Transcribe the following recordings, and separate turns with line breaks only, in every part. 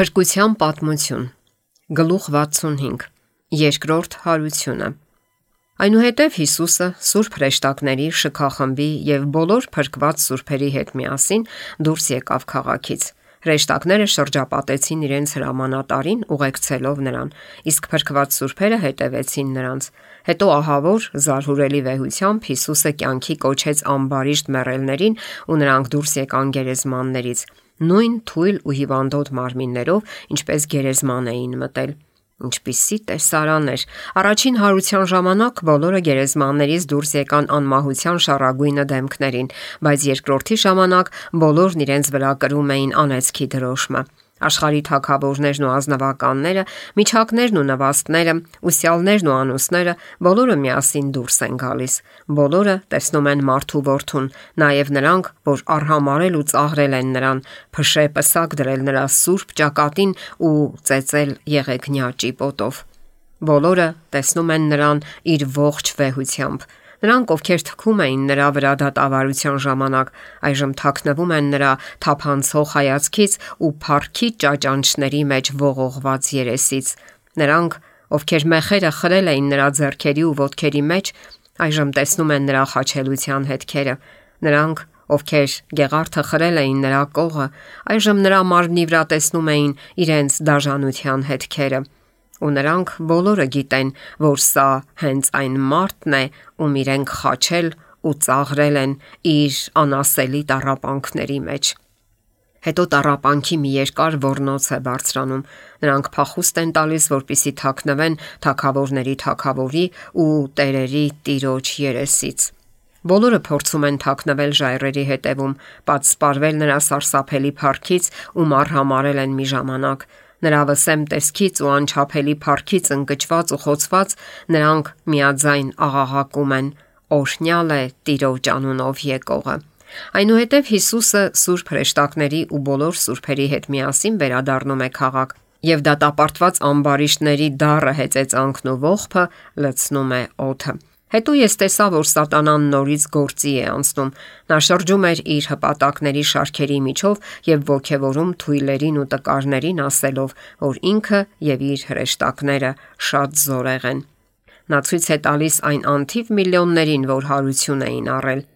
Փրկության պատմություն. Գլուխ 65 Երկրորդ հարությունը. Այնուհետև Հիսուսը Սուրբ հրեշտակների շքախմբի եւ բոլոր փրկված սուրբերի հետ միասին դուրս եկավ քաղաքից։ Հրեշտակները շրջապատեցին իրենց հրամանատարին, ուղեկցելով նրան, իսկ փրկված սուրբերը հետևեցին նրանց։ Հետո ահավոր զարհուրելի վեհությամբ Հիսուսը կյանքի կոչեց ամբարիշտ մեռելներին, ու նրանք դուրս եկան գերեզմաններից նույն թույլ ու հիվանդոտ մարմիններով, ինչպես գերեզման էին մտել։ Ինչպիսի տեսարան էր։ Առաջին հարության ժամանակ բոլորը գերեզմաններից դուրս եկան անմահության շարագույնը դեմքներին, բայց երկրորդի ժամանակ բոլորն իրենց վրա կրում էին անեծքի դրոշմը։ Աշխարհի թակավորներն ու ազնվականները, միջակներն ու նվաստները, ուսյալներն ու անուսները բոլորը միասին դուրս են գալիս։ Բոլորը տեսնում են մարդու որդուն, նաև նրանք, որ արհամարել ու ծաղրել են նրան, փշե պսակ դրել նրա սուրբ ճակատին ու ծեծել եղեգնյա ճիպոտով։ Բոլորը տեսնում են նրան իր ողջ վեհությամբ։ Նրանք, ովքեր թքում էին նրա վրա դատավարության ժամանակ, այժմ թաքնվում են նրա թափանցող հայացքից ու փառքի ճաճանճների մեջ ողողված երեսից։ Նրանք, ովքեր մեխերը խրել էին նրա ձեռքերի ու ոտքերի մեջ, այժմ տեսնում են նրա խաչելության հետքերը։ Նրանք, ովքեր գեղարդը խրել էին նրա կողը, այժմ նրա մարմնի վրա տեսնում էին իրենց դաժանության հետքերը։ Ու նրանք բոլորը գիտեն, որ սա հենց այն մարդն է, ում իրենք խաչել ու ծաղրել են իր անասելի տառապանքների մեջ։ Հետո տառապանքի մի երկար ոռնոց է բարձրանում։ Նրանք փախուստ են տալիս, որպիսի թաքնվեն թակավորների թակավորի ու տերերի տիրոջ երեսից։ Բոլորը փորձում են թաքնվել ժայռերի հետևում, պատսպարվել նրա սարսափելի փառքից ու մառհամարել են մի ժամանակ։ Նրա վսեմ տեսքից ու անչափելի փառքից ընկճված ու խոցված նրանք միաձայն աղաղակում են. Օրհնյալ է Տիրոջ անունով եկողը։ Այնուհետև Հիսուսը Սուրբ հրեշտակների ու բոլոր սուրբերի հետ միասին վերադառնում է քաղաք, եւ դատապարտված ամբարիշտների դառը հեծեծանքն ու ողբը լցնում է օդը։ Հետո ես տեսա, որ Սատանան նորից գործի է անցնում։ Նա շրջում էր իր հպատակների շարքերի միջով եւ ողքեվորում թույլերին ու տկարներին ասելով, որ ինքը եւ իր հրեշտակները շատ զորեղ են։ Նա ցույց է տալիս այն անթիվ միլիոններին, որ հարություն էին առել։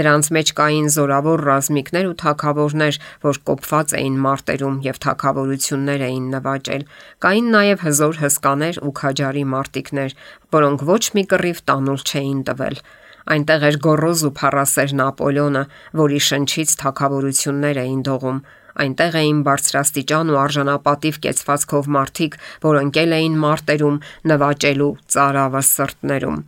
Դրանց մեջ կային զորավոր ռազմիկներ ու թակավորներ, որ կոփված էին մարտերում եւ թակավորություններ էին նվաճել։ Կային նաեւ հզոր հսկաներ ու քաջարի մարտիկներ, որոնք ոչ մի կռիվ տանուլ չէին տվել։ Այնտեղ էր գոռոզ ու փառասեր Նապոլեոնը, որի շնչից թակավորություններ էին դողում։ Այնտեղ էին բարձրաստիճան ու արժանապատիվ կեցվածքով մարդիկ, որ ընկել էին մարտերում նվաճելու ծարավը սրտներում։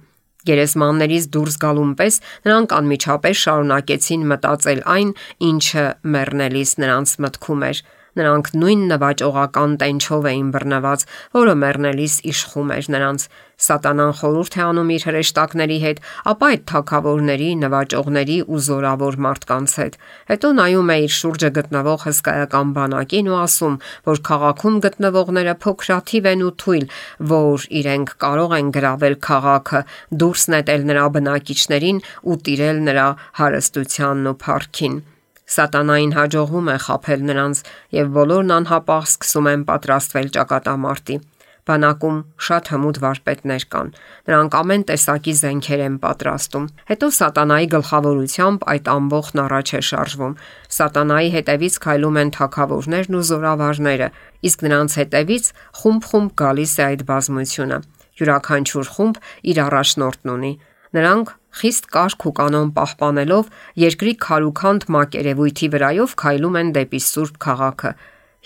Գերեզմաններից դուրս գալուն պես նրանք անմիջապես շարունակեցին մտածել այն, ինչը մեռնելիս նրանց մտքում էր։ Նրանք նույն նվաճողական տենչով էին բռնված, որը մեռնելիս իշխում էր նրանց։ Սատանան խորհուրդ է անում իր հրեշտակների հետ, ապա այդ թակավորների, նվաճողների ու զորավոր մարդկանց հետ։ Հետո նայում է իր շուրջը գտնվող հսկայական բանակին ու ասում, որ քաղաքում գտնվողները փոքրաթիվ են ու թույլ, որ իրենք կարող են գravel քաղաքը, դուրս նետել նրա բնակիչներին ու տիրել նրա հարստությանն ու փառքին։ Սատանային հաջողվում է խაფել նրանց, եւ բոլորն անհապաղ սկսում են պատրաստվել ճակատամարտի։ Բանակում շատ հմուտ վարպետներ կան։ Նրանք ամեն տեսակի զենքեր են պատրաստում։ Հետո սատանայի գլխավորությամբ այդ ամբողջն առաջ է շարժվում։ Սատանայի հետևից քայլում են թակավորներն ու զորավարները, իսկ նրանց հետևից խումբ-խումբ գալիս է այդ բազմությունը։ Յուրաքանչյուր խումբ իր առաջնորդն ունի։ Նրանք խիստ կարգ ու կանոն պահպանելով երկրի քարուքանդ մակերևույթի վրայով քայլում են դեպի Սուրբ քաղաքը։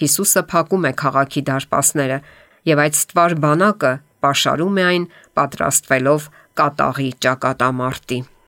Հիսուսը փակում է քաղաքի դարպասները եւ այդ ստվար բանակը պաշարում է այն, պատրաստվելով կատաղի ճակատամարտի։